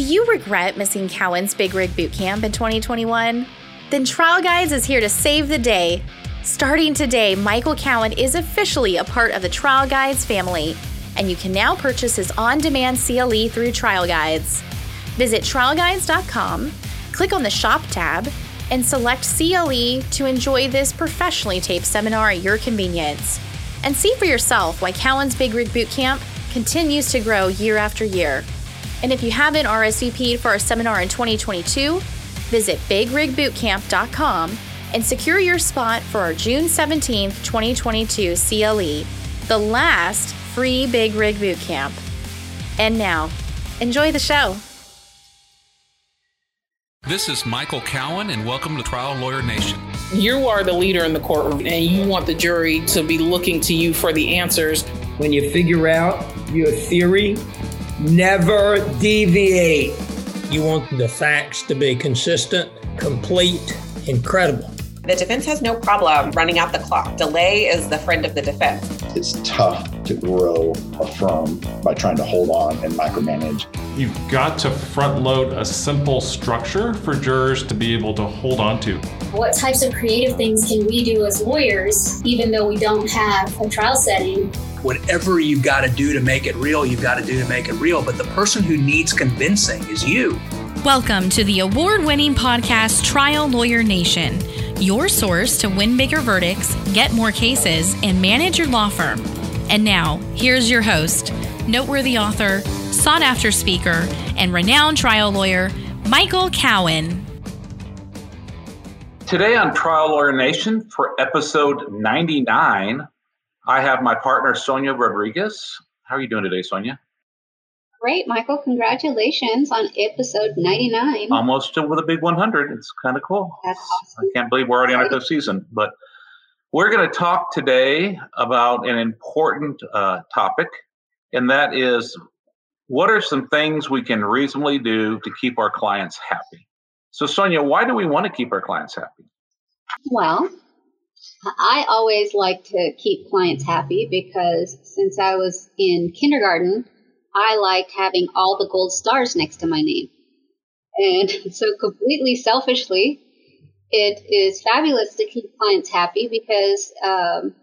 Do you regret missing Cowen's Big Rig Bootcamp in 2021? Then Trial Guides is here to save the day. Starting today, Michael Cowen is officially a part of the Trial Guides family, and you can now purchase his on demand CLE through Trial Guides. Visit trialguides.com, click on the Shop tab, and select CLE to enjoy this professionally taped seminar at your convenience. And see for yourself why Cowen's Big Rig Bootcamp continues to grow year after year. And if you haven't RSVP'd for our seminar in 2022, visit bigrigbootcamp.com and secure your spot for our June 17th, 2022 CLE, the last free Big Rig Bootcamp. And now, enjoy the show. This is Michael Cowen, and welcome to Trial Lawyer Nation. You are the leader in the courtroom, and you want the jury to be looking to you for the answers. When you figure out your theory, never deviate. You want the facts to be consistent, complete, incredible. The defense has no problem running out the clock. Delay is the friend of the defense. It's tough to grow a firm by trying to hold on and micromanage. You've got to front load a simple structure for jurors to be able to hold on to. What types of creative things can we do as lawyers, even though we don't have a trial setting? Whatever you've got to do to make it real, you've got to do to make it real. But the person who needs convincing is you. Welcome to the award winning podcast Trial Lawyer Nation, your source to win bigger verdicts, get more cases, and manage your law firm. And now, here's your host, noteworthy author, sought after speaker, and renowned trial lawyer, Michael Cowen. Today on Trial Lawyer Nation for episode 99, I have my partner, Sonia Rodriguez. How are you doing today, Sonia? Great, Michael. Congratulations on episode 99. Almost with a big 100. It's kind of cool. That's awesome. I can't believe we're already on our fifth season. But we're going to talk today about an important uh, topic, and that is what are some things we can reasonably do to keep our clients happy? So, Sonia, why do we want to keep our clients happy? Well, I always like to keep clients happy because since I was in kindergarten, I liked having all the gold stars next to my name. And so, completely selfishly, it is fabulous to keep clients happy because, um,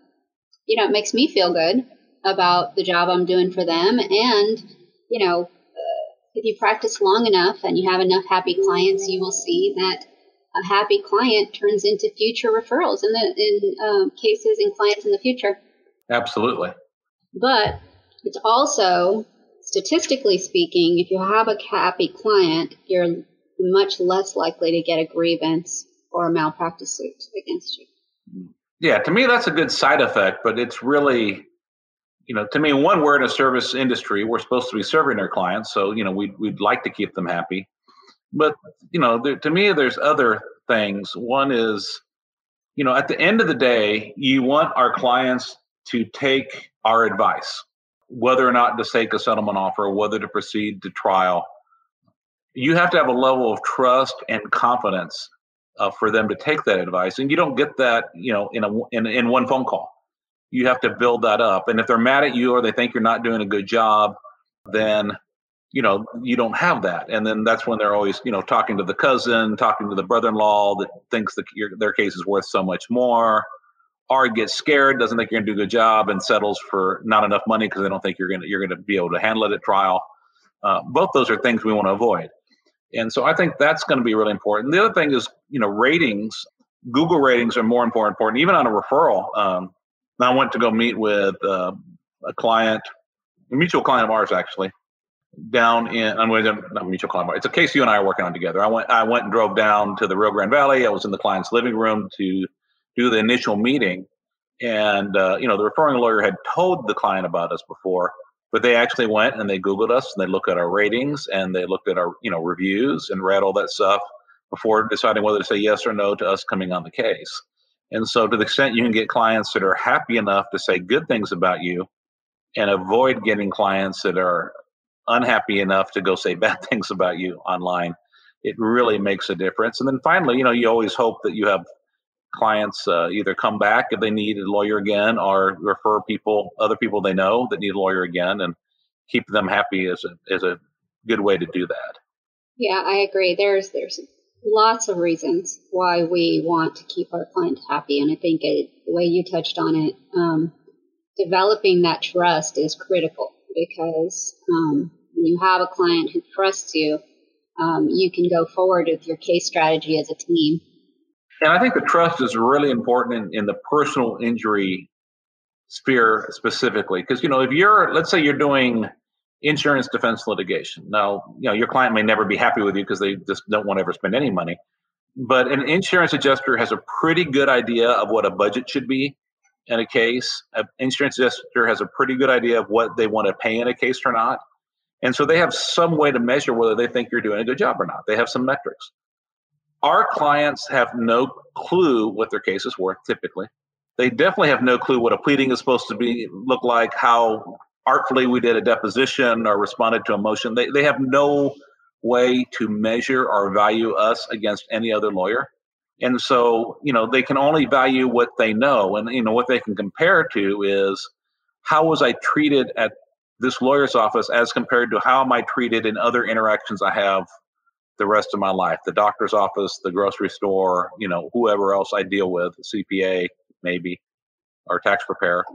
you know, it makes me feel good about the job I'm doing for them. And, you know, uh, if you practice long enough and you have enough happy clients, you will see that a happy client turns into future referrals in the in um, cases and clients in the future. Absolutely. But it's also statistically speaking, if you have a happy client, you're much less likely to get a grievance or a malpractice suit against you. Yeah, to me, that's a good side effect, but it's really, you know, to me, one, we're in a service industry. We're supposed to be serving our clients. So, you know, we'd, we'd like to keep them happy. But, you know, there, to me, there's other things. One is, you know, at the end of the day, you want our clients to take our advice whether or not to take a settlement offer, whether to proceed to trial, you have to have a level of trust and confidence uh, for them to take that advice, and you don't get that, you know, in a in, in one phone call. You have to build that up, and if they're mad at you or they think you're not doing a good job, then you know you don't have that, and then that's when they're always, you know, talking to the cousin, talking to the brother-in-law that thinks that your, their case is worth so much more or gets scared, doesn't think you're going to do a good job, and settles for not enough money because they don't think you're going to you're going to be able to handle it at trial. Uh, both those are things we want to avoid, and so I think that's going to be really important. The other thing is, you know, ratings. Google ratings are more and more important, even on a referral. Um, I went to go meet with uh, a client, a mutual client of ours, actually, down in I'm not mutual client. It's a case you and I are working on together. I went I went and drove down to the Rio Grande Valley. I was in the client's living room to do the initial meeting. And, uh, you know, the referring lawyer had told the client about us before, but they actually went and they Googled us and they looked at our ratings and they looked at our, you know, reviews and read all that stuff before deciding whether to say yes or no to us coming on the case. And so, to the extent you can get clients that are happy enough to say good things about you and avoid getting clients that are unhappy enough to go say bad things about you online, it really makes a difference. And then finally, you know, you always hope that you have clients uh, either come back if they need a lawyer again or refer people other people they know that need a lawyer again and keep them happy is a, is a good way to do that Yeah, I agree. There's there's lots of reasons why we want to keep our client happy, and I think it, the way you touched on it, um, developing that trust is critical because um, when you have a client who trusts you, um, you can go forward with your case strategy as a team. And I think the trust is really important in, in the personal injury sphere specifically, because you know if you're, let's say you're doing insurance defense litigation. Now, you know, your client may never be happy with you because they just don't want to ever spend any money. But an insurance adjuster has a pretty good idea of what a budget should be in a case. An insurance adjuster has a pretty good idea of what they want to pay in a case or not. And so they have some way to measure whether they think you're doing a good job or not. They have some metrics. Our clients have no clue what their case is worth typically. They definitely have no clue what a pleading is supposed to be look like, how artfully we did a deposition or responded to a motion. They, they have no way to measure or value us against any other lawyer. And so, you know, they can only value what they know. And, you know, what they can compare to is how was I treated at this lawyer's office as compared to how am I treated in other interactions I have the rest of my life the doctor's office, the grocery store, you know, whoever else I deal with, CPA, maybe, or tax preparer.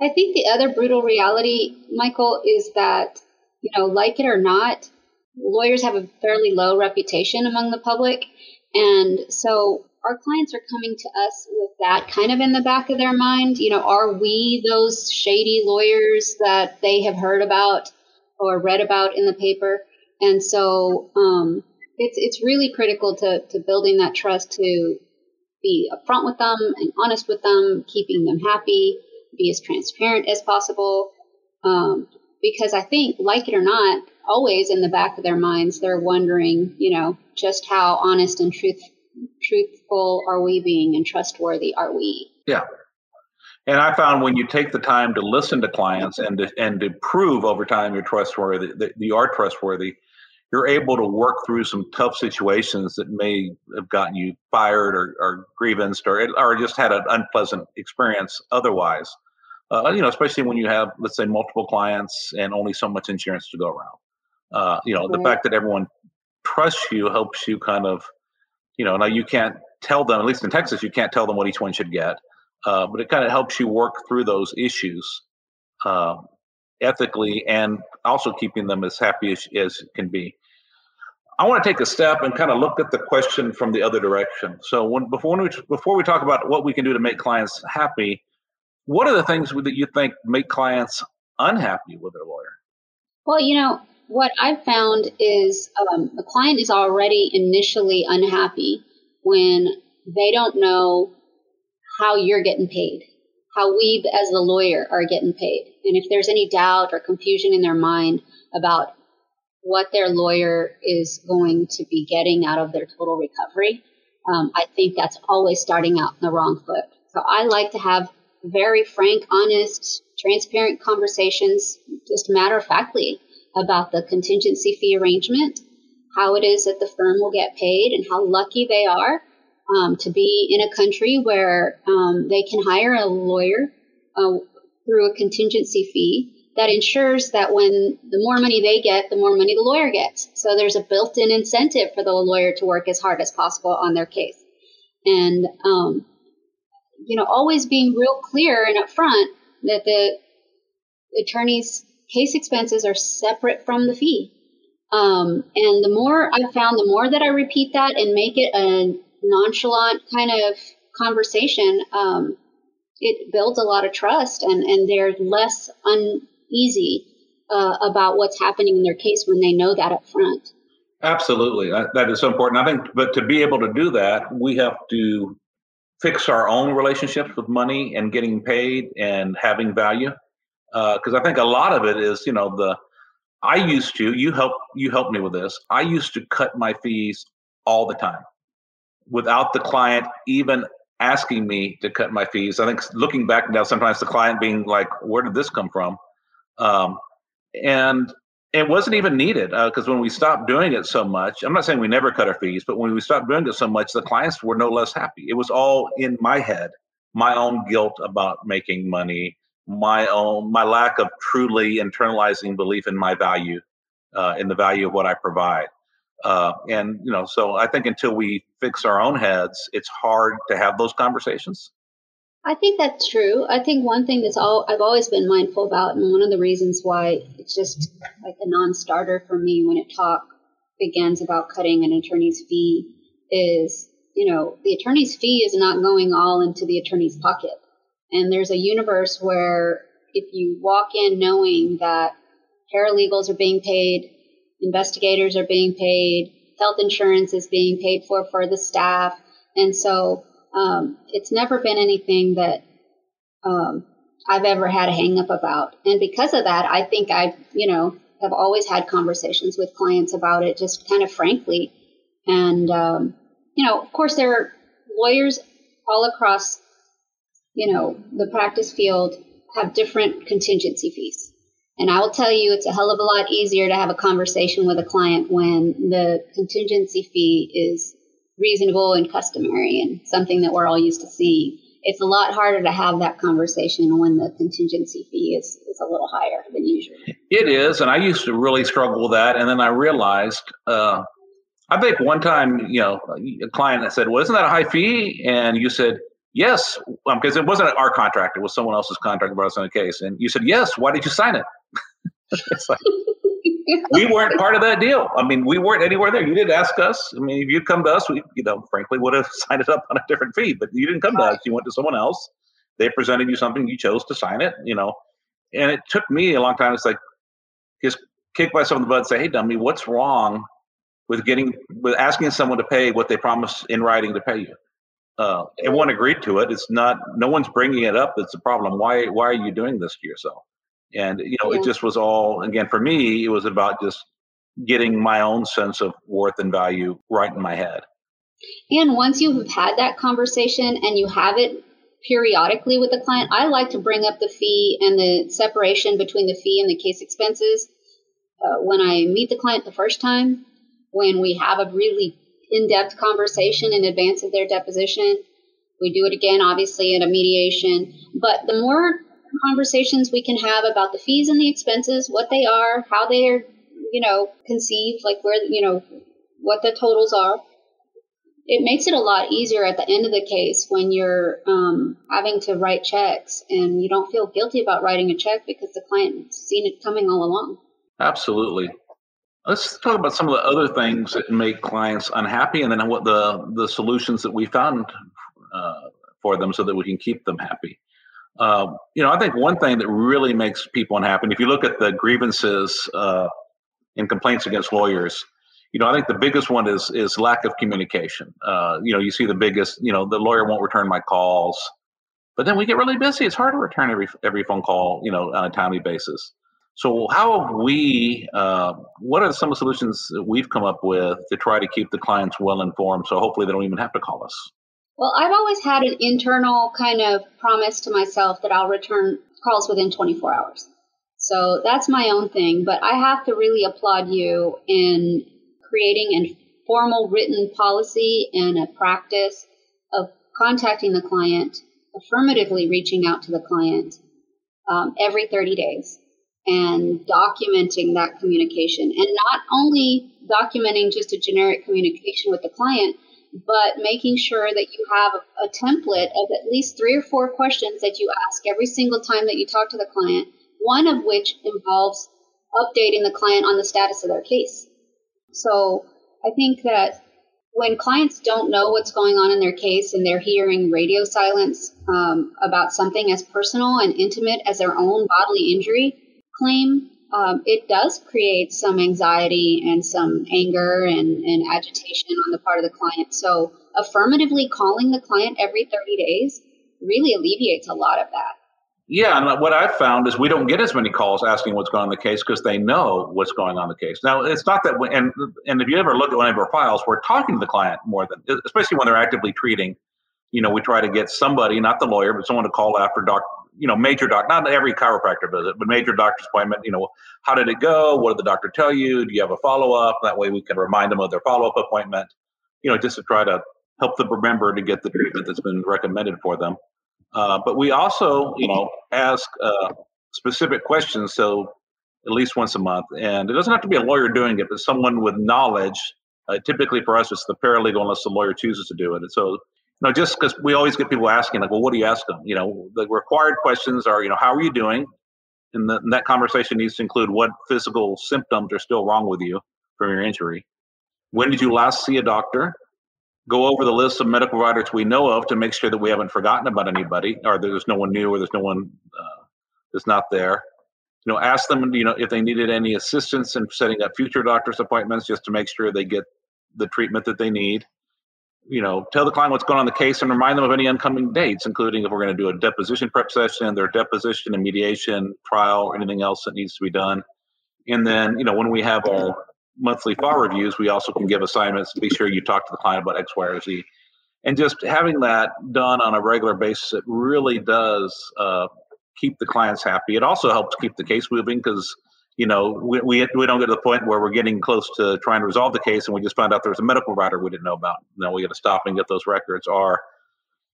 I think the other brutal reality, Michael, is that, you know, like it or not, lawyers have a fairly low reputation among the public. And so our clients are coming to us with that kind of in the back of their mind. You know, are we those shady lawyers that they have heard about or read about in the paper? And so um, it's it's really critical to to building that trust to be upfront with them and honest with them, keeping them happy, be as transparent as possible. Um, because I think, like it or not, always in the back of their minds, they're wondering, you know, just how honest and truth, truthful are we being and trustworthy are we? Yeah. And I found when you take the time to listen to clients and to, and to prove over time you're trustworthy, that you are trustworthy, you're able to work through some tough situations that may have gotten you fired or, or grievanced or, or just had an unpleasant experience otherwise. Uh, you know, especially when you have, let's say, multiple clients and only so much insurance to go around. Uh, you know, the fact that everyone trusts you helps you kind of, you know, now you can't tell them, at least in Texas, you can't tell them what each one should get, uh, but it kind of helps you work through those issues uh, ethically and also keeping them as happy as, as can be. I want to take a step and kind of look at the question from the other direction. So when before we before we talk about what we can do to make clients happy, what are the things that you think make clients unhappy with their lawyer? Well, you know what I've found is um, the client is already initially unhappy when they don't know how you're getting paid, how we as the lawyer are getting paid, and if there's any doubt or confusion in their mind about what their lawyer is going to be getting out of their total recovery, um, I think that's always starting out in the wrong foot. So I like to have very frank, honest, transparent conversations, just matter of factly, about the contingency fee arrangement, how it is that the firm will get paid, and how lucky they are um, to be in a country where um, they can hire a lawyer uh, through a contingency fee that ensures that when the more money they get, the more money the lawyer gets. So there's a built in incentive for the lawyer to work as hard as possible on their case. And, um, you know, always being real clear and upfront that the attorney's case expenses are separate from the fee. Um, and the more I've found, the more that I repeat that and make it a nonchalant kind of conversation, um, it builds a lot of trust and, and they're less uneasy uh, about what's happening in their case when they know that up front. Absolutely, that is so important. I think, but to be able to do that, we have to fix our own relationships with money and getting paid and having value. Because uh, I think a lot of it is, you know, the I used to. You help you helped me with this. I used to cut my fees all the time without the client even asking me to cut my fees. I think looking back now, sometimes the client being like, "Where did this come from?" Um, and it wasn't even needed because uh, when we stopped doing it so much, I'm not saying we never cut our fees, but when we stopped doing it so much, the clients were no less happy. It was all in my head, my own guilt about making money, my own my lack of truly internalizing belief in my value, uh, in the value of what I provide. Uh, and you know, so I think until we fix our own heads, it's hard to have those conversations. I think that's true. I think one thing that's all I've always been mindful about, and one of the reasons why it's just like a non-starter for me when it talk begins about cutting an attorney's fee is, you know, the attorney's fee is not going all into the attorney's pocket. And there's a universe where if you walk in knowing that paralegals are being paid, investigators are being paid, health insurance is being paid for for the staff, and so um, it's never been anything that um, I've ever had a hang up about. And because of that, I think I, you know, have always had conversations with clients about it, just kind of frankly. And, um, you know, of course, there are lawyers all across, you know, the practice field have different contingency fees. And I will tell you, it's a hell of a lot easier to have a conversation with a client when the contingency fee is reasonable and customary and something that we're all used to seeing. It's a lot harder to have that conversation when the contingency fee is, is a little higher than usual. It is, and I used to really struggle with that, and then I realized. Uh, I think one time, you know, a client that said, "Well, isn't that a high fee?" And you said, "Yes," because um, it wasn't our contract; it was someone else's contract about us in a case. And you said, "Yes." Why did you sign it? it's like, we weren't part of that deal. I mean, we weren't anywhere there. You didn't ask us. I mean, if you'd come to us, we, you know, frankly, would have signed it up on a different fee. But you didn't come to us. You went to someone else. They presented you something. You chose to sign it. You know, and it took me a long time. It's like just kick myself in the butt and say, "Hey, dummy, what's wrong with getting with asking someone to pay what they promise in writing to pay you?" Uh, everyone agreed to it. It's not. No one's bringing it up. It's a problem. Why? Why are you doing this to yourself? and you know it just was all again for me it was about just getting my own sense of worth and value right in my head and once you have had that conversation and you have it periodically with the client i like to bring up the fee and the separation between the fee and the case expenses uh, when i meet the client the first time when we have a really in-depth conversation in advance of their deposition we do it again obviously at a mediation but the more conversations we can have about the fees and the expenses, what they are, how they are, you know, conceived, like where, you know, what the totals are. It makes it a lot easier at the end of the case when you're um, having to write checks and you don't feel guilty about writing a check because the client's seen it coming all along. Absolutely. Let's talk about some of the other things that make clients unhappy, and then what the the solutions that we found uh, for them so that we can keep them happy. Uh, you know, I think one thing that really makes people unhappy, if you look at the grievances uh, and complaints against lawyers, you know, I think the biggest one is is lack of communication. Uh, you know, you see the biggest, you know, the lawyer won't return my calls, but then we get really busy. It's hard to return every every phone call, you know, on a timely basis. So, how have we? Uh, what are some of the solutions that we've come up with to try to keep the clients well informed? So, hopefully, they don't even have to call us. Well, I've always had an internal kind of promise to myself that I'll return calls within 24 hours. So that's my own thing, but I have to really applaud you in creating a formal written policy and a practice of contacting the client, affirmatively reaching out to the client um, every 30 days and documenting that communication. And not only documenting just a generic communication with the client, but making sure that you have a, template of at least three or four questions that you ask every single time that you talk to the client, one of which involves updating the client on the status of their case. So I think that when clients don't know what's going on in their case and they're hearing radio silence um, about something as personal and intimate as their own bodily injury claim, um, it does create some anxiety and some anger and, and agitation on the part of the client. So, affirmatively calling the client every 30 days really alleviates a lot of that. Yeah, and what I've found is we don't get as many calls asking what's going on in the case because they know what's going on in the case. Now, it's not that, we, and and if you ever look at one of our files, we're talking to the client more than, especially when they're actively treating. You know, we try to get somebody, not the lawyer, but someone to call after doc, you know, major doc, not every chiropractor visit, but major doctor's appointment, you know, how did it go? What did the doctor tell you? Do you have a follow up? That way we can remind them of their follow up appointment, you know, just to try to help them remember to get the treatment that's been recommended for them. Uh, but we also, you know, ask uh, specific questions. So at least once a month. And it doesn't have to be a lawyer doing it, but someone with knowledge Uh, typically for us, it's the paralegal unless the lawyer chooses to do it. And so, know, just because we always get people asking, like, well, what do you ask them? You know, the required questions are, you know, how are you doing? And, the, and that conversation needs to include what physical symptoms are still wrong with you from your injury. When did you last see a doctor? Go over the list of medical providers we know of to make sure that we haven't forgotten about anybody, or there's no one new, or there's no one uh, that's not there you know, ask them, you know, if they needed any assistance in setting up future doctor's appointments just to make sure they get the treatment that they need. You know, tell the client what's going on in the case and remind them of any upcoming dates, including if we're going to do a deposition prep session, their deposition and mediation, trial, or anything else that needs to be done. And then, you know, when we have our monthly file reviews, we also can give assignments be sure you talk to the client about X, Y, or Z. And just having that done on a regular basis, it really does uh, keep the clients happy. It also helps keep the case moving because you know we, we, we don't get to the point where we're getting close to trying to resolve the case and we just found out there's a medical provider we didn't know about. Now we got to stop and get those records. Or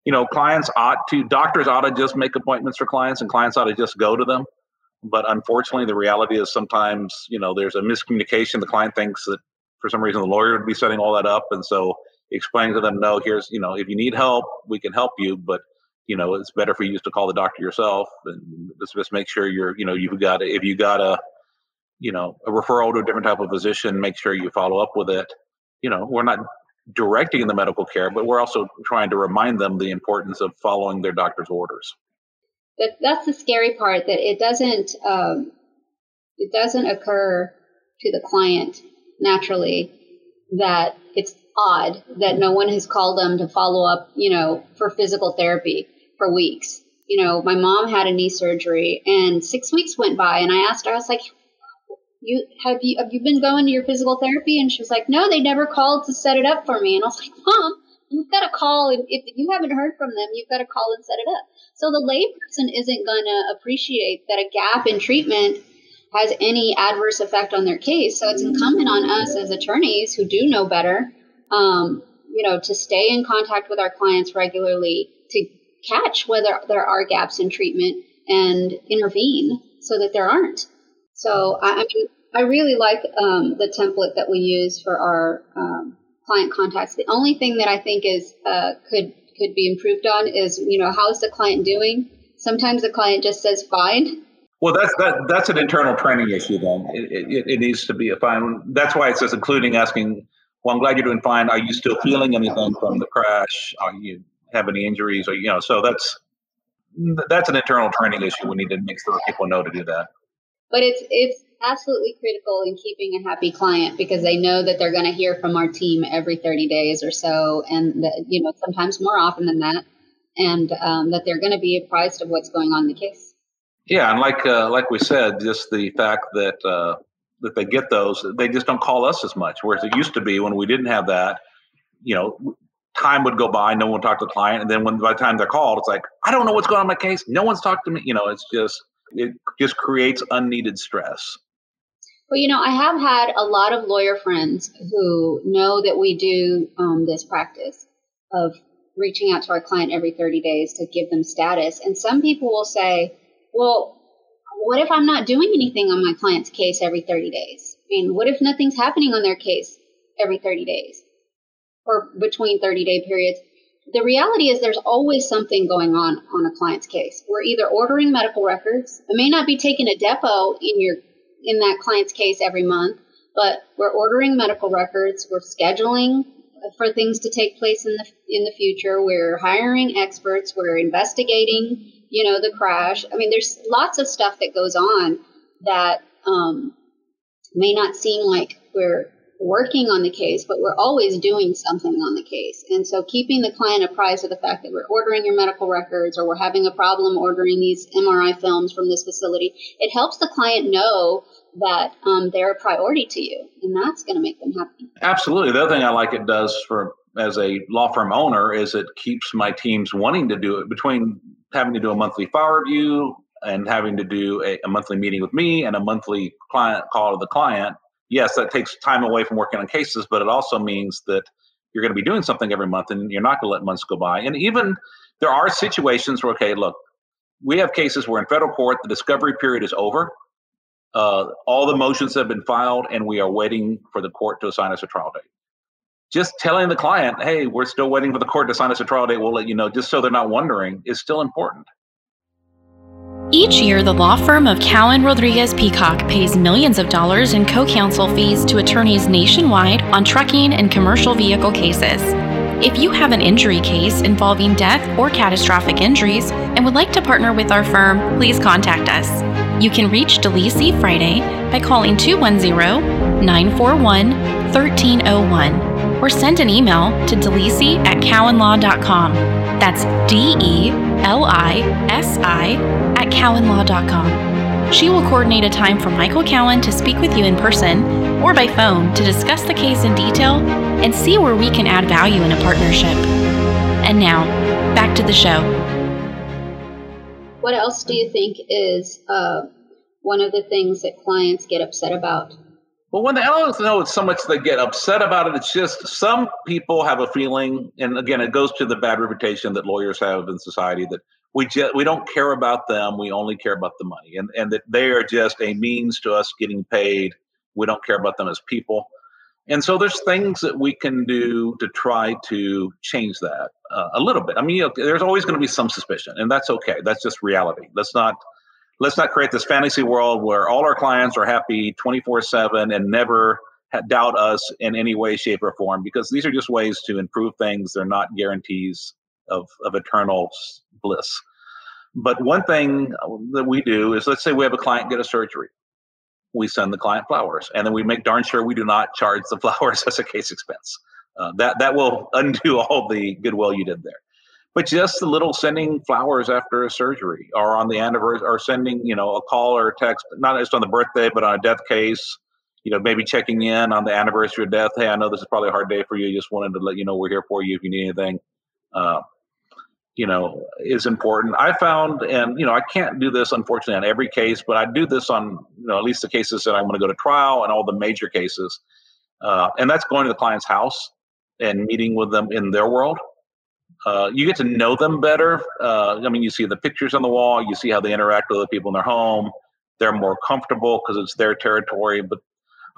you know clients ought to doctors ought to just make appointments for clients and clients ought to just go to them. But unfortunately, the reality is sometimes you know there's a miscommunication. The client thinks that for some reason the lawyer would be setting all that up, and so explaining to them, no, here's you know if you need help, we can help you, but you know it's better for you to call the doctor yourself and just, just make sure you're you know you've got if you got a you know a referral to a different type of physician make sure you follow up with it you know we're not directing the medical care but we're also trying to remind them the importance of following their doctor's orders that, that's the scary part that it doesn't um, it doesn't occur to the client naturally that it's odd that no one has called them to follow up you know for physical therapy for weeks. You know, my mom had a knee surgery and six weeks went by and I asked her, I was like, you have you have you been going to your physical therapy? And she was like, No, they never called to set it up for me. And I was like, Mom, you've got to call and if you haven't heard from them, you've got to call and set it up. So the layperson isn't gonna appreciate that a gap in treatment has any adverse effect on their case. So it's incumbent on us as attorneys who do know better, um, you know, to stay in contact with our clients regularly, to catch whether there are gaps in treatment and intervene so that there aren't. So I mean, I really like um, the template that we use for our um, client contacts. The only thing that I think is uh, could could be improved on is you know how's the client doing. Sometimes the client just says fine. Well, that's that that's an internal training issue. Then it, it, it needs to be a fine. That's why it says including asking. Well, I'm glad you're doing fine. Are you still feeling anything from the crash? Are you have any injuries or you know so that's that's an internal training issue we need to make sure people know to do that but it's it's absolutely critical in keeping a happy client because they know that they're going to hear from our team every 30 days or so and that, you know sometimes more often than that and um, that they're going to be apprised of what's going on in the case yeah and like uh, like we said just the fact that uh, that they get those they just don't call us as much whereas it used to be when we didn't have that you know time would go by, no one talked to the client, and then when by the time they're called, it's like I don't know what's going on in my case. No one's talked to me. You know, it's just it just creates unneeded stress. Well, you know, I have had a lot of lawyer friends who know that we do um, this practice of reaching out to our client every 30 days to give them status. And some people will say, well, what if I'm not doing anything on my client's case every 30 days? I mean, what if nothing's happening on their case every 30 days? or between 30 day periods. The reality is there's always something going on on a client's case. We're either ordering medical records. It may not be taking a depo in your in that client's case every month, but we're ordering medical records. We're scheduling for things to take place in the in the future. We're hiring experts. We're investigating, you know, the crash. I mean, there's lots of stuff that goes on that um, may not seem like we're working on the case, but we're always doing something on the case. And so keeping the client apprised of the fact that we're ordering your medical records or we're having a problem ordering these MRI films from this facility, it helps the client know that um, they're a priority to you. And that's going to make them happy. Absolutely. The other thing I like it does for as a law firm owner is it keeps my teams wanting to do it between having to do a monthly file review and having to do a, a monthly meeting with me and a monthly client call to the client yes, that takes time away from working on cases, but it also means that you're going to be doing something every month and you're not going to let months go by. And even there are situations where, okay, look, we have cases where in federal court the discovery period is over. Uh, all the motions have been filed, and we are waiting for the court to assign us a trial date. just telling the client, hey, we're still waiting for the court to assign us a trial date, we'll let you know, just so they're not wondering, is still important. Each year, the law firm of Cowen Rodriguez Peacock pays millions of dollars in co counsel fees to attorneys nationwide on trucking and commercial vehicle cases. If you have an injury case involving death or catastrophic injuries and would like to partner with our firm, please contact us. You can reach DeLisi Friday by calling 210 941 1301 or send an email to delisi at cowenlaw.com. That's D E L I S I at cowenlaw.com. She will coordinate a time for Michael Cowen to speak with you in person or by phone to discuss the case in detail and see where we can add value in a partnership. And now, back to the show. What else do you think is uh, one of the things that clients get upset about? Well, when the I don't know it's so much they get upset about it. It's just some people have a feeling, and again, it goes to the bad reputation that lawyers have in society that we just we don't care about them. We only care about the money, and and that they are just a means to us getting paid. We don't care about them as people. And so there's things that we can do to try to change that uh, a little bit. I mean, you know, there's always going to be some suspicion, and that's okay. That's just reality. Let's not let's not create this fantasy world where all our clients are happy 24/7 and never doubt us in any way, shape, or form. Because these are just ways to improve things. They're not guarantees of of eternal bliss. But one thing that we do is, let's say we have a client get a surgery we send the client flowers, and then we make darn sure we do not charge the flowers as a case expense. Uh, that that will undo all the goodwill you did there. But just the little sending flowers after a surgery, or on the anniversary, or sending you know a call or a text, not just on the birthday, but on a death case. You know, maybe checking in on the anniversary of death. Hey, I know this is probably a hard day for you. Just wanted to let you know we're here for you if you need anything. Uh, you know is important. I found and you know i can't do this unfortunately on every case but i do this on you know at least the cases that i'm going to go to trial and all the major cases. Uh, and that's going to the client's house and meeting with them in their world. Uh, you get to know them better. Uh, i mean you see the pictures on the wall you see how they interact with other people in their home. They're more comfortable because it's their territory but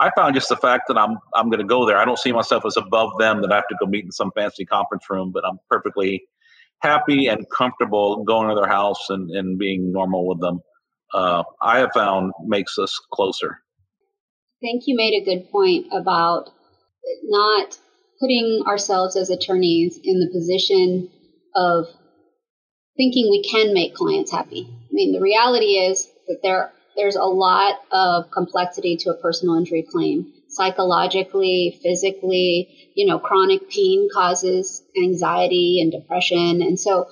I found just the fact that I'm I'm going to go there. I don't see myself as above them that I have to go meet in some fancy conference room, but I'm perfectly happy and comfortable going to their house and, and being normal with them, uh, I have found makes us closer. I think you made a good point about not putting ourselves as attorneys in the position of thinking we can make clients happy. I mean, the reality is that there there's a lot of complexity to a personal injury claim psychologically, physically. You know, chronic pain causes anxiety and depression. And so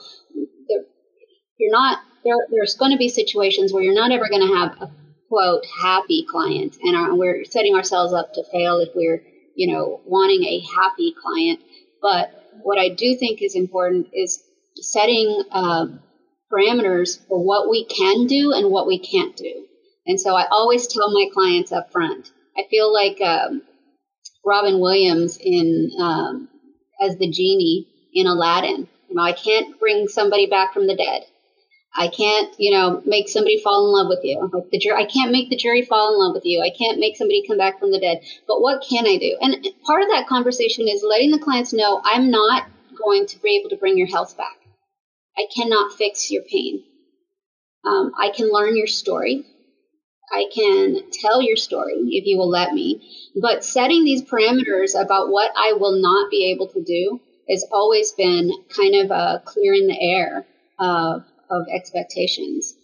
you're not, there, there's going to be situations where you're not ever going to have a quote happy client. And our, we're setting ourselves up to fail if we're, you know, wanting a happy client. But what I do think is important is setting uh, parameters for what we can do and what we can't do. And so I always tell my clients up front I feel like um, Robin Williams in um, as the genie in Aladdin. You know, I can't bring somebody back from the dead. I can't, you know, make somebody fall in love with you. Like the jury, I can't make the jury fall in love with you. I can't make somebody come back from the dead. But what can I do? And part of that conversation is letting the clients know I'm not going to be able to bring your health back. I cannot fix your pain. Um, I can learn your story. I can tell your story if you will let me. But setting these parameters about what I will not be able to do has always been kind of uh, a clearing the air of, of expectations,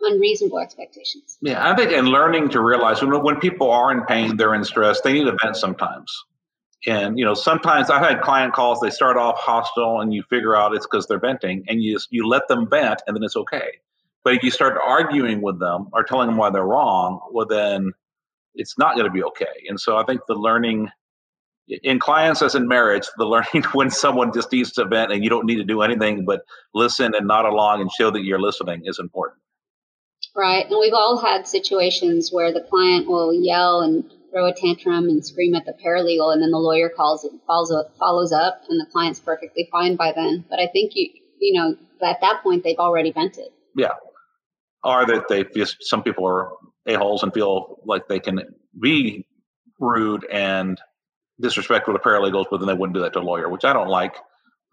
unreasonable expectations. Yeah, I think and learning to realize when, when people are in pain, they're in stress, they need a vent sometimes. And you know, sometimes I've had client calls. They start off hostile, and you figure out it's because they're venting, and you just, you let them vent, and then it's okay. But if you start arguing with them or telling them why they're wrong, well, then it's not going to be okay. And so I think the learning in clients as in marriage, the learning when someone just needs to vent and you don't need to do anything but listen and nod along and show that you're listening is important. Right. And we've all had situations where the client will yell and throw a tantrum and scream at the paralegal and then the lawyer calls it follows up, follows up and the client's perfectly fine by then. But I think you you know at that point they've already vented. Yeah or that they just some people are a holes and feel like they can be rude and disrespectful to paralegals, but then they wouldn't do that to a lawyer, which I don't like.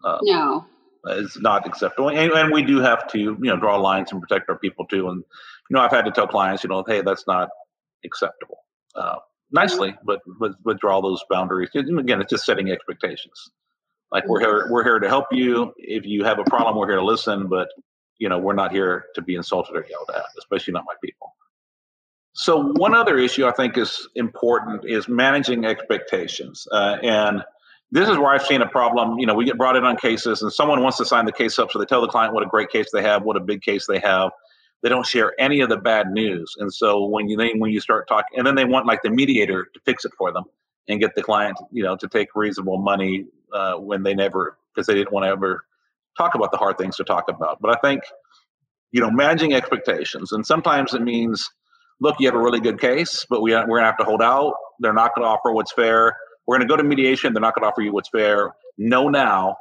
Uh, no, it's not acceptable. And, and, we do have to, you know, draw lines and protect our people too. And you know, I've had to tell clients, you know, hey, that's not acceptable. Uh, nicely, but, but but draw those boundaries. And again, it's just setting expectations. Like we're here, we're here to help you. If you have a problem, we're here to listen. But you know, we're not here to be insulted or yelled at, especially not my people. So one other issue I think is important is managing expectations, uh, and this is where I've seen a problem. You know, we get brought in on cases, and someone wants to sign the case up, so they tell the client what a great case they have, what a big case they have. They don't share any of the bad news, and so when you then when you start talking, and then they want like the mediator to fix it for them and get the client, you know, to take reasonable money uh, when they never because they didn't want to ever talk about the hard things to talk about. But I think, you know, managing expectations, and sometimes it means, look, you have a really good case, but we we're gonna have to hold out. They're not going to offer what's fair we're going to go to mediation. They're not going to offer you what's fair. Know now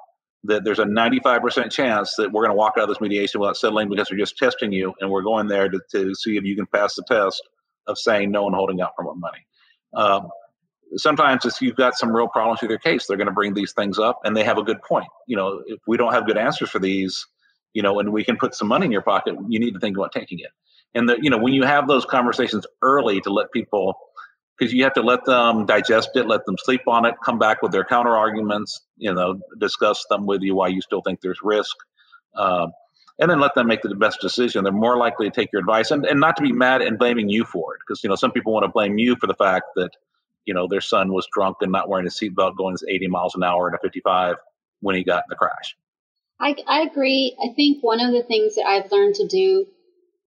that there's a 95% chance that we're going to walk out of this mediation without settling because we're just testing you and we're going there to, to see if you can pass the test of saying no and holding out for more money. Um, sometimes if you've got some real problems with your case, they're going to bring these things up and they have a good point. You know, if we don't have good answers for these, you know, and we can put some money in your pocket, you need to think about taking it. And the, you know, when you have those conversations early to let people because you have to let them digest it, let them sleep on it, come back with their counter arguments, you know, discuss them with you why you still think there's risk, uh, and then let them make the best decision. They're more likely to take your advice and, and not to be mad and blaming you for it, because you know some people want to blame you for the fact that you know their son was drunk and not wearing a seatbelt going 80 miles an hour in a 55 when he got in the crash. I, I agree. I think one of the things that I've learned to do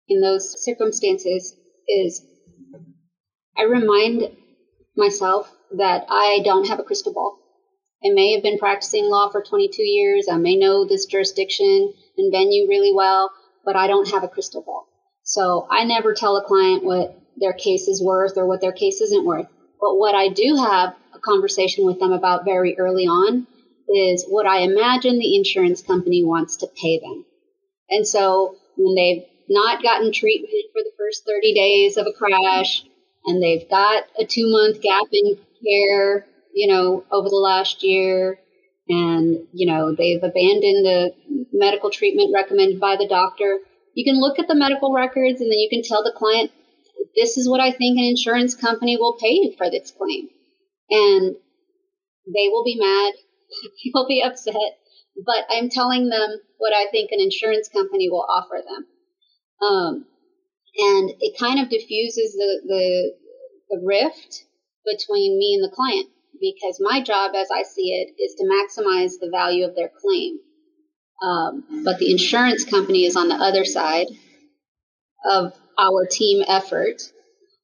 in those circumstances is I remind myself that I don't have a crystal ball. I may have been practicing law for 22 years. I may know this jurisdiction and venue really well, but I don't have a crystal ball. So I never tell a client what their case is worth or what their case isn't worth. But what I do have a conversation with them about very early on is what I imagine the insurance company wants to pay them. And so when they've not gotten treatment for the first 30 days of a crash, and they've got a two month gap in care, you know, over the last year, and, you know, they've abandoned the medical treatment recommended by the doctor. You can look at the medical records and then you can tell the client, this is what I think an insurance company will pay you for this claim. And they will be mad, they'll be upset, but I'm telling them what I think an insurance company will offer them. Um, and it kind of diffuses the, the, the rift between me and the client because my job, as I see it, is to maximize the value of their claim. Um, but the insurance company is on the other side of our team effort,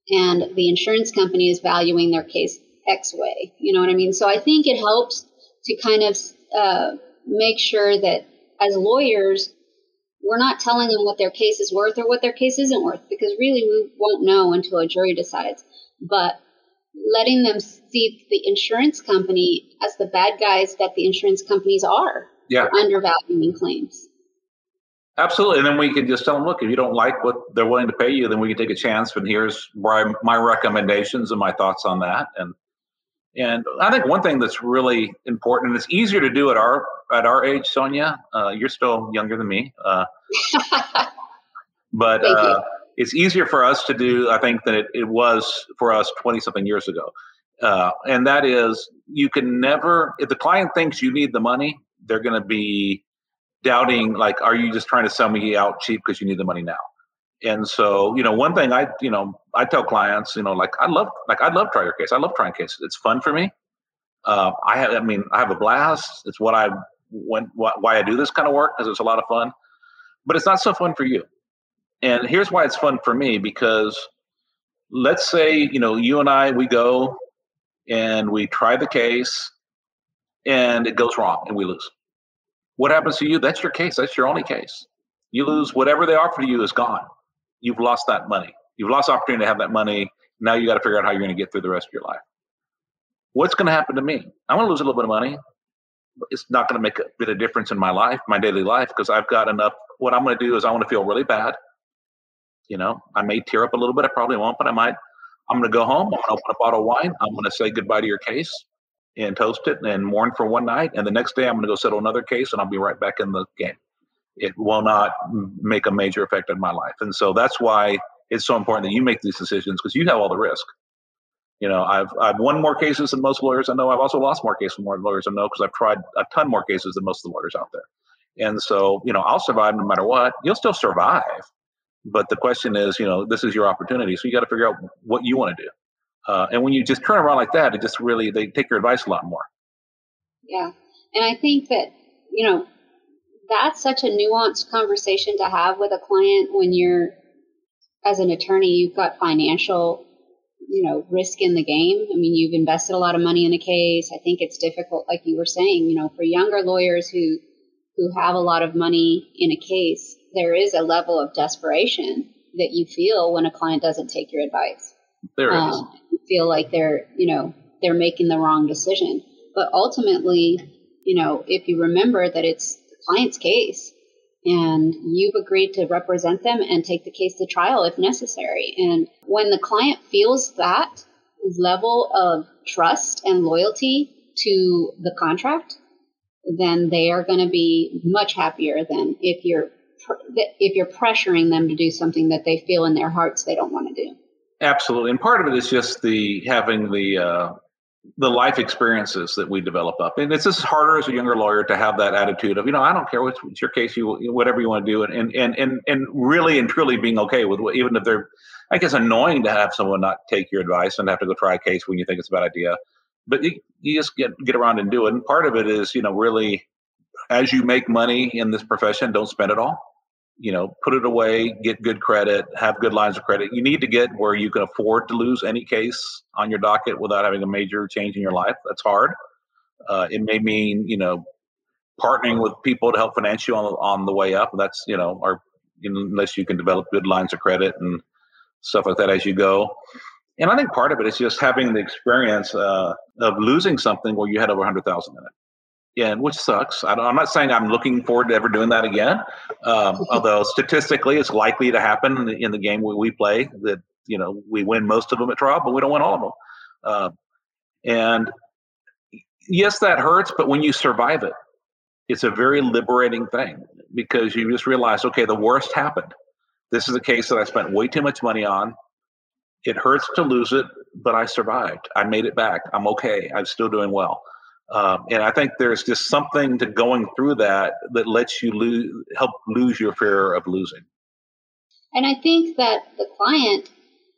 and the insurance company is valuing their case X way. You know what I mean? So I think it helps to kind of uh, make sure that as lawyers, we're not telling them what their case is worth or what their case isn't worth because really we won't know until a jury decides. But letting them see the insurance company as the bad guys that the insurance companies are yeah. undervaluing claims. Absolutely. And then we can just tell them, look, if you don't like what they're willing to pay you, then we can take a chance. And here's my, my recommendations and my thoughts on that. And and I think one thing that's really important, and it's easier to do at our at our age, Sonia. Uh, you're still younger than me, uh, but uh, it's easier for us to do, I think, than it, it was for us 20 something years ago. Uh, and that is, you can never, if the client thinks you need the money, they're going to be doubting, like, are you just trying to sell me out cheap because you need the money now? And so, you know, one thing I, you know, I tell clients, you know, like I love, like I love try your case. I love trying cases. It's fun for me. Uh, I have, I mean, I have a blast. It's what I when why I do this kind of work because it's a lot of fun. But it's not so fun for you. And here's why it's fun for me because let's say, you know, you and I, we go and we try the case and it goes wrong and we lose. What happens to you? That's your case. That's your only case. You lose whatever they offer to you is gone you've lost that money. You've lost opportunity to have that money. Now you got to figure out how you're going to get through the rest of your life. What's going to happen to me? I'm going to lose a little bit of money. It's not going to make a bit of difference in my life, my daily life, because I've got enough. What I'm going to do is I want to feel really bad. You know, I may tear up a little bit. I probably won't, but I might. I'm going to go home. I'm going to open a bottle of wine. I'm going to say goodbye to your case. And toast it and mourn for one night. And the next day I'm going to go settle another case and I'll be right back in the game. It will not make a major effect on my life. And so that's why it's so important that you make these decisions because you have all the risk. You know, I've I've won more cases than most lawyers I know. I've also lost more cases than more lawyers I know because I've tried a ton more cases than most of the lawyers out there. And so, you know, I'll survive no matter what. You'll still survive. But the question is, you know, this is your opportunity. So you got to figure out what you want to do. Uh, and when you just turn around like that, it just really, they take your advice a lot more. Yeah. And I think that, you know, that's such a nuanced conversation to have with a client when you're, as an attorney, you've got financial, you know, risk in the game. I mean, you've invested a lot of money in a case. I think it's difficult, like you were saying, you know, for younger lawyers who, who have a lot of money in a case, there is a level of desperation that you feel when a client doesn't take your advice. There um, is. Feel like they're, you know, they're making the wrong decision. But ultimately, you know, if you remember that it's the client's case and you've agreed to represent them and take the case to trial if necessary. And when the client feels that level of trust and loyalty to the contract, then they are going to be much happier than if you're if you're pressuring them to do something that they feel in their hearts they don't want to do. Absolutely, and part of it is just the having the uh, the life experiences that we develop up, and it's just harder as a younger lawyer to have that attitude of you know I don't care what's, what's your case, you whatever you want to do, and and and and really and truly being okay with what, even if they're I guess annoying to have someone not take your advice and have to go try a case when you think it's a bad idea, but you, you just get get around and do it. And part of it is you know really as you make money in this profession, don't spend it all you know, put it away, get good credit, have good lines of credit. You need to get where you can afford to lose any case on your docket without having a major change in your life. That's hard. Uh, it may mean, you know, partnering with people to help finance you on, on the way up. That's, you know, or unless you can develop good lines of credit and stuff like that as you go. And I think part of it is just having the experience uh, of losing something where you had over 100,000 in it yeah, which sucks. I am not saying I'm looking forward to ever doing that again. Um, although statistically, it's likely to happen in the, in the, game we, we play. That you know we win most of them at trial, but we don't win all of them. Uh, and yes, that hurts. But when you survive it, it's a very liberating thing because you just realize, okay, the worst happened. This is a case that I spent way too much money on. It hurts to lose it, but I survived. I made it back. I'm okay. I'm still doing well. Um, and I think there's just something to going through that that lets you lose, help lose your fear of losing. And I think that the client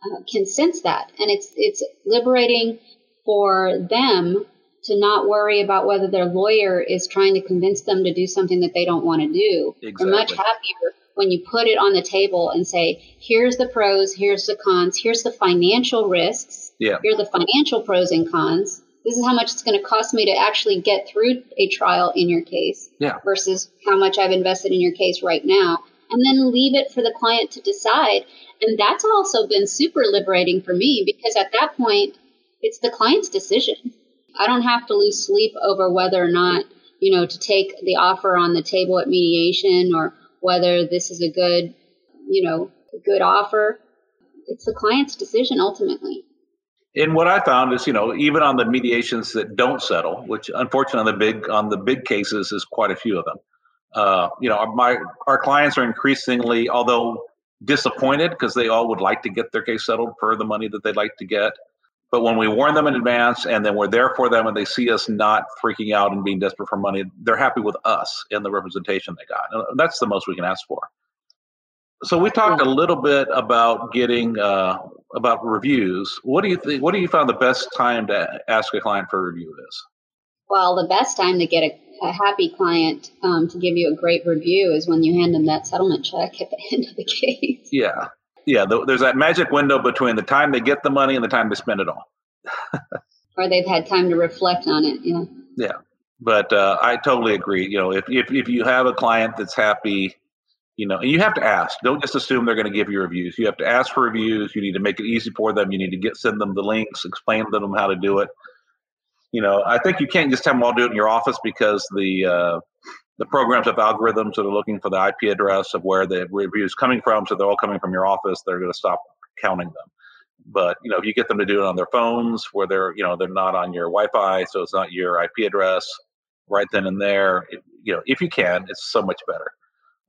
uh, can sense that, and it's it's liberating for them to not worry about whether their lawyer is trying to convince them to do something that they don't want to do. Exactly. They're much happier when you put it on the table and say, here's the pros, here's the cons, here's the financial risks, yeah. here are the financial pros and cons, this is how much it's going to cost me to actually get through a trial in your case yeah. versus how much I've invested in your case right now. And then leave it for the client to decide. And that's also been super liberating for me because at that point, it's the client's decision. I don't have to lose sleep over whether or not, you know, to take the offer on the table at mediation or whether this is a good, you know, good offer. It's the client's decision ultimately and what I found is, you know, even on the mediations that don't settle, which unfortunately on the big on the big cases is quite a few of them. Uh, you know, my our clients are increasingly, although disappointed because they all would like to get their case settled for the money that they'd like to get. But when we warn them in advance and then we're there for them and they see us not freaking out and being desperate for money, they're happy with us and the representation they got. And that's the most we can ask for. So we talked a little bit about getting uh, about reviews. What do you think? What do you find the best time to ask a client for a review is? Well, the best time to get a, a happy client um, to give you a great review is when you hand them that settlement check at the end of the case. Yeah, yeah. there's that magic window between the time they get the money and the time they spend it all. or they've had time to reflect on it. Yeah. Yeah, but uh, I totally agree. You know, if, if if you have a client that's happy you know, and you have to ask. Don't just assume they're going to give you reviews. You have to ask for reviews. You need to make it easy for them. You need to get send them the links, explain to them how to do it. You know, I think you can't just have them all do it in your office because the uh, the programs have algorithms that are looking for the IP address of where the review is coming from. So they're all coming from your office. They're going to stop counting them. But you know, if you get them to do it on their phones, where they're you know they're not on your Wi-Fi, so it's not your IP address, right then and there. It, you know, if you can, it's so much better.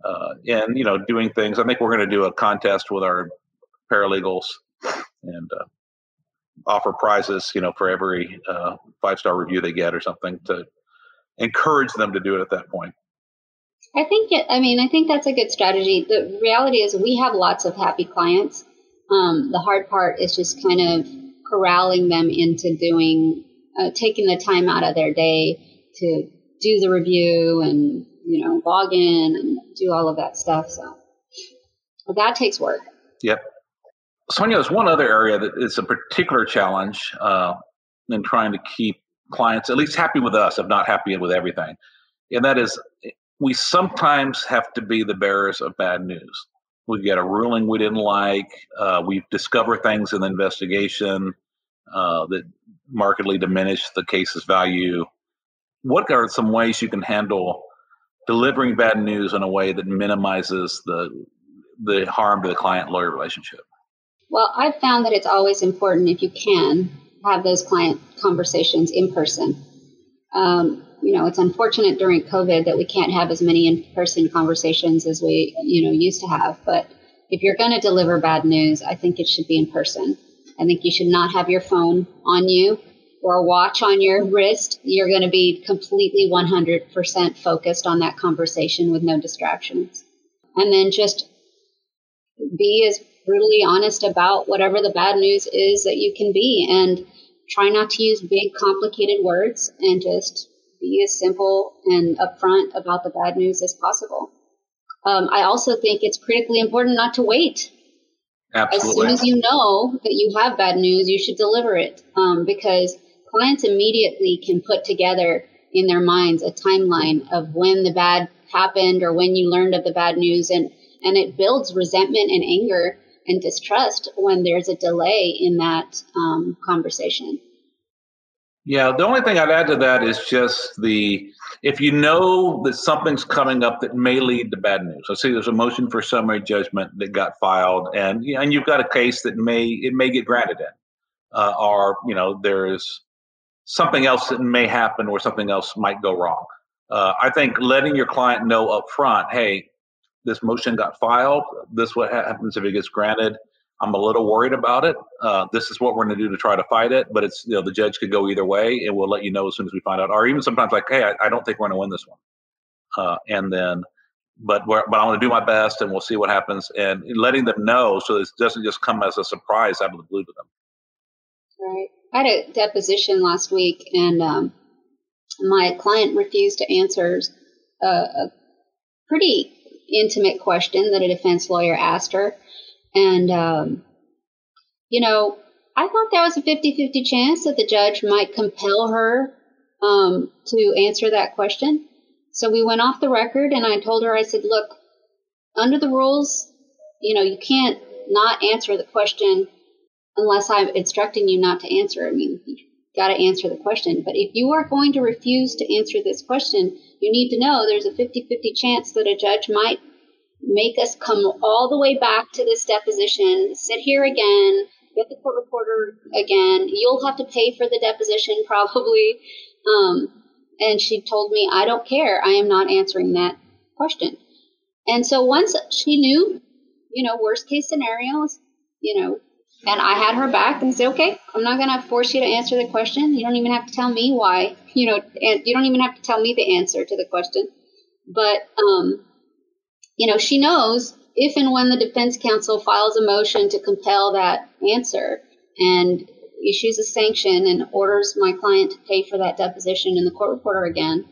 Uh, and you know, doing things. I think we're going to do a contest with our paralegals and uh, offer prizes. You know, for every uh, five star review they get or something to encourage them to do it at that point. I think I mean I think that's a good strategy. The reality is we have lots of happy clients. Um, the hard part is just kind of corralling them into doing uh, taking the time out of their day to do the review and you know log in and do all of that stuff. So but that takes work. Yep. Sonia, there's one other area that is a particular challenge uh, in trying to keep clients at least happy with us, if not happy with everything, and that is we sometimes have to be the bearers of bad news. We get a ruling we didn't like. Uh, we discover things in the investigation uh, that markedly diminish the case's value. What are some ways you can handle delivering bad news in a way that minimizes the the harm to the client lawyer relationship? Well, I've found that it's always important if you can have those client conversations in person. Um, you know, it's unfortunate during COVID that we can't have as many in-person conversations as we, you know, used to have. But if you're going to deliver bad news, I think it should be in person. I think you should not have your phone on you or a watch on your wrist. You're going to be completely 100% focused on that conversation with no distractions. And then just be as brutally honest about whatever the bad news is that you can be and try not to use big complicated words and just be as simple and upfront about the bad news as possible. Um, I also think it's critically important not to wait. Absolutely. As soon as you know that you have bad news, you should deliver it um, because clients immediately can put together in their minds a timeline of when the bad happened or when you learned of the bad news, and and it builds resentment and anger and distrust when there's a delay in that um, conversation. Yeah, the only thing I'd add to that is just the if you know that something's coming up that may lead to bad news. Let's say there's a motion for summary judgment that got filed, and and you've got a case that may it may get granted in, uh, or you know there's something else that may happen or something else might go wrong. Uh, I think letting your client know up front, hey, this motion got filed. This what happens if it gets granted. I'm a little worried about it. Uh, this is what we're going to do to try to fight it, but it's you know the judge could go either way, and we'll let you know as soon as we find out. Or even sometimes like, hey, I, I don't think we're going to win this one, uh, and then, but but I'm going to do my best, and we'll see what happens, and letting them know so it doesn't just come as a surprise out of the blue to them. Right. I had a deposition last week, and um, my client refused to answer a, a pretty intimate question that a defense lawyer asked her and, um, you know, I thought there was a 50 50 chance that the judge might compel her um, to answer that question. So we went off the record, and I told her, I said, look, under the rules, you know, you can't not answer the question unless I'm instructing you not to answer. I mean, you got to answer the question. But if you are going to refuse to answer this question, you need to know there's a 50 50 chance that a judge might make us come all the way back to this deposition, sit here again, get the court reporter again. You'll have to pay for the deposition probably. Um, and she told me, I don't care. I am not answering that question. And so once she knew, you know, worst case scenarios, you know, and I had her back and said, okay, I'm not going to force you to answer the question. You don't even have to tell me why, you know, and you don't even have to tell me the answer to the question. But, um, you know, she knows if and when the defense counsel files a motion to compel that answer and issues a sanction and orders my client to pay for that deposition in the court reporter again,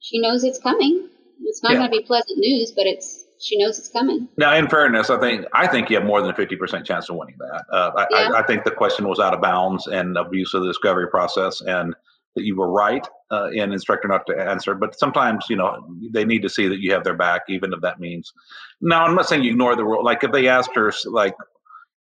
she knows it's coming. It's not yeah. going to be pleasant news, but it's she knows it's coming. Now, in fairness, I think I think you have more than a fifty percent chance of winning that. Uh, I, yeah. I, I, think the question was out of bounds and abuse of the discovery process, and that you were right uh, in instructor not to answer. But sometimes, you know, they need to see that you have their back, even if that means. Now, I'm not saying you ignore the rule. Like if they asked her, like,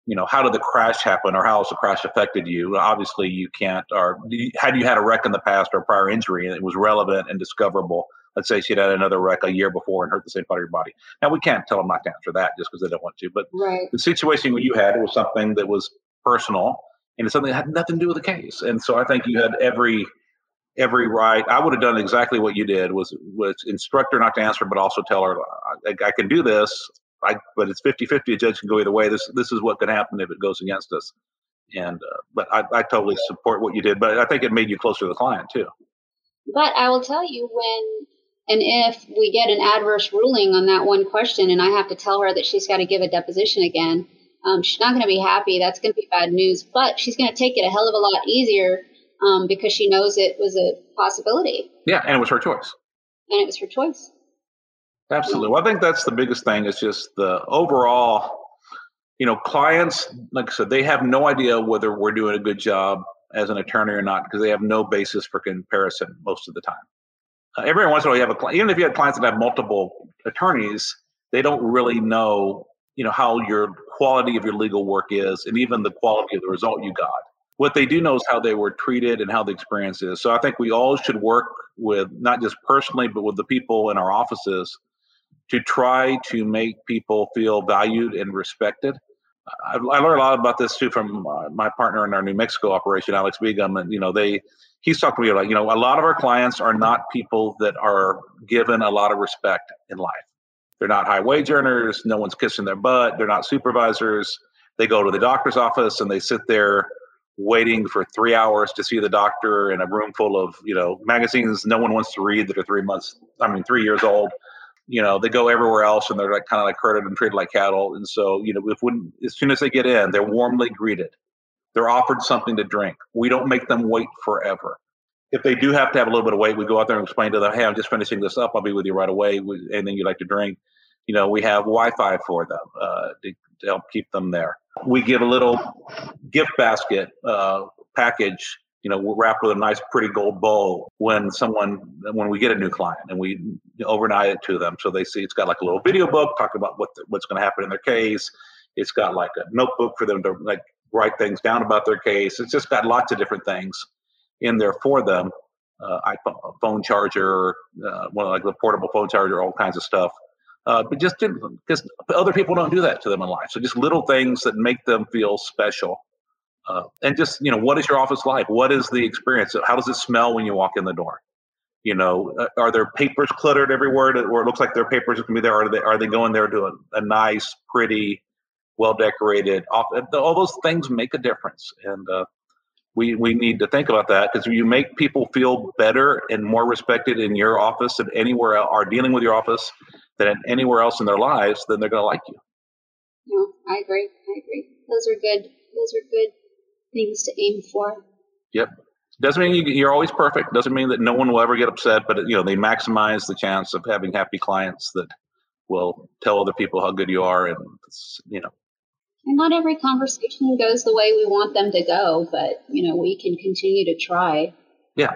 you know, how did the crash happen, or how has the crash affected you? Obviously, you can't. Or had you had a wreck in the past or prior injury, and it was relevant and discoverable. Let's say she'd had another wreck a year before and hurt the same part of your body. Now we can't tell them not to answer that just because they don't want to. But right. the situation you had was something that was personal and it's something that had nothing to do with the case. And so I think you had every every right. I would have done exactly what you did was was instruct her not to answer, but also tell her I, I can do this. I, but it's 50-50. A judge can go either way. This this is what could happen if it goes against us. And uh, but I, I totally support what you did. But I think it made you closer to the client too. But I will tell you when and if we get an adverse ruling on that one question, and I have to tell her that she's got to give a deposition again, um, she's not going to be happy. That's going to be bad news. But she's going to take it a hell of a lot easier um, because she knows it was a possibility. Yeah, and it was her choice. And it was her choice. Absolutely. Well, I think that's the biggest thing is just the overall, you know, clients, like I said, they have no idea whether we're doing a good job as an attorney or not because they have no basis for comparison most of the time. Uh, every once in a while, you have a client, even if you have clients that have multiple attorneys, they don't really know, you know, how your quality of your legal work is and even the quality of the result you got. What they do know is how they were treated and how the experience is. So I think we all should work with not just personally, but with the people in our offices to try to make people feel valued and respected. I, I learned a lot about this too from uh, my partner in our New Mexico operation, Alex Begum, and you know they he's talked to me about you know a lot of our clients are not people that are given a lot of respect in life. They're not high wage earners. No one's kissing their butt. They're not supervisors. They go to the doctor's office and they sit there waiting for three hours to see the doctor in a room full of you know magazines no one wants to read that are three months i mean three years old you know they go everywhere else and they're like kind of like herded and treated like cattle and so you know if when as soon as they get in they're warmly greeted they're offered something to drink. We don't make them wait forever. If they do have to have a little bit of wait we go out there and explain to them hey i'm just finishing this up. I'll be with you right away. Anything you'd like to drink. You know we have wi-fi for them uh, to, to help keep them there. We give a little gift basket uh, package you know wrapped with a nice pretty gold bow when someone when we get a new client and we overnight it to them. So they see it's got like a little video book talking about what the, what's going to happen in their case. It's got like a notebook for them to like write things down about their case it's just got lots of different things in there for them uh, iphone phone charger uh, one like the portable phone charger all kinds of stuff uh, but just because other people don't do that to them in life. So just little things that make them feel special. Uh, and just you know, what is your office like? What is the experience? How does it smell when you walk in the door? You know, uh, are there papers cluttered everywhere, or it looks like their papers are going to be there? Are they are they going there to a, a nice, pretty, well decorated? All those things make a difference, and uh, we we need to think about that because you make people feel better and more respected in your office than anywhere else, or dealing with your office than anywhere else in their lives, then they're going to like you. No, I agree. I agree. Those are good. Those are good things to aim for. Yep. Doesn't mean you're always perfect. Doesn't mean that no one will ever get upset. But you know, they maximize the chance of having happy clients that will tell other people how good you are, and you know. And not every conversation goes the way we want them to go, but you know, we can continue to try. Yeah,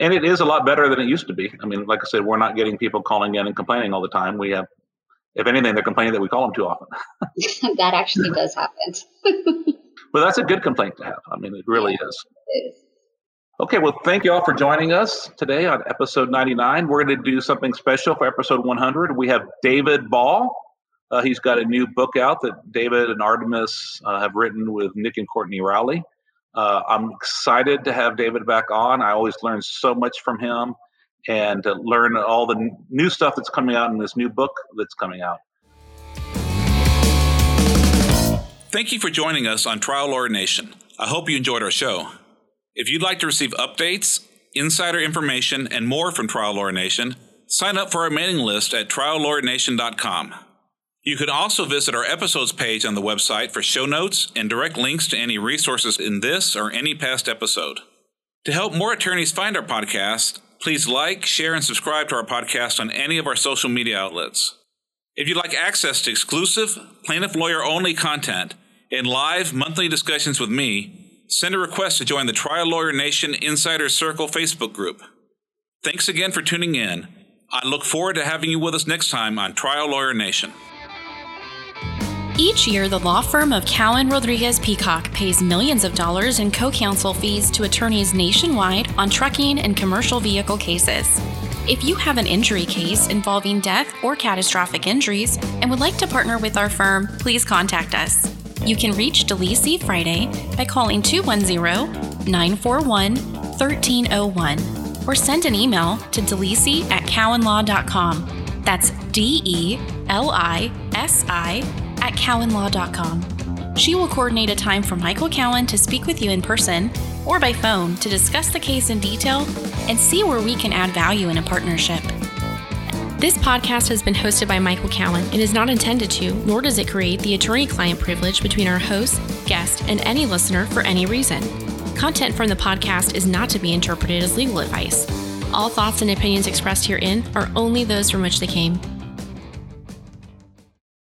and it is a lot better than it used to be. I mean, like I said, we're not getting people calling in and complaining all the time. We have, if anything, they're complaining that we call them too often. that actually does happen. but that's a good complaint to have. I mean, it really yeah, is. It is. Okay, well, thank you all for joining us today on episode 99. We're going to do something special for episode 100. We have David Ball. Uh, he's got a new book out that David and Artemis uh, have written with Nick and Courtney Rowley. Uh, I'm excited to have David back on. I always learn so much from him and to learn all the new stuff that's coming out in this new book that's coming out. Thank you for joining us on Trial Lawyer Nation. I hope you enjoyed our show. If you'd like to receive updates, insider information, and more from Trial Lawyer Nation, sign up for our mailing list at triallawyernation.com. You can also visit our episodes page on the website for show notes and direct links to any resources in this or any past episode. To help more attorneys find our podcast, please like, share, and subscribe to our podcast on any of our social media outlets. If you'd like access to exclusive, plaintiff lawyer only content and live monthly discussions with me, send a request to join the Trial Lawyer Nation Insider Circle Facebook group. Thanks again for tuning in. I look forward to having you with us next time on Trial Lawyer Nation. Each year, the law firm of Cowen Rodriguez Peacock pays millions of dollars in co counsel fees to attorneys nationwide on trucking and commercial vehicle cases. If you have an injury case involving death or catastrophic injuries and would like to partner with our firm, please contact us. You can reach Delisi Friday by calling 210 941 1301 or send an email to delisi at cowenlaw.com. That's D E L I S I at cowenlaw.com. She will coordinate a time for Michael Cowen to speak with you in person or by phone to discuss the case in detail and see where we can add value in a partnership. This podcast has been hosted by Michael Cowen and is not intended to, nor does it create the attorney client privilege between our host, guest, and any listener for any reason. Content from the podcast is not to be interpreted as legal advice. All thoughts and opinions expressed herein are only those from which they came.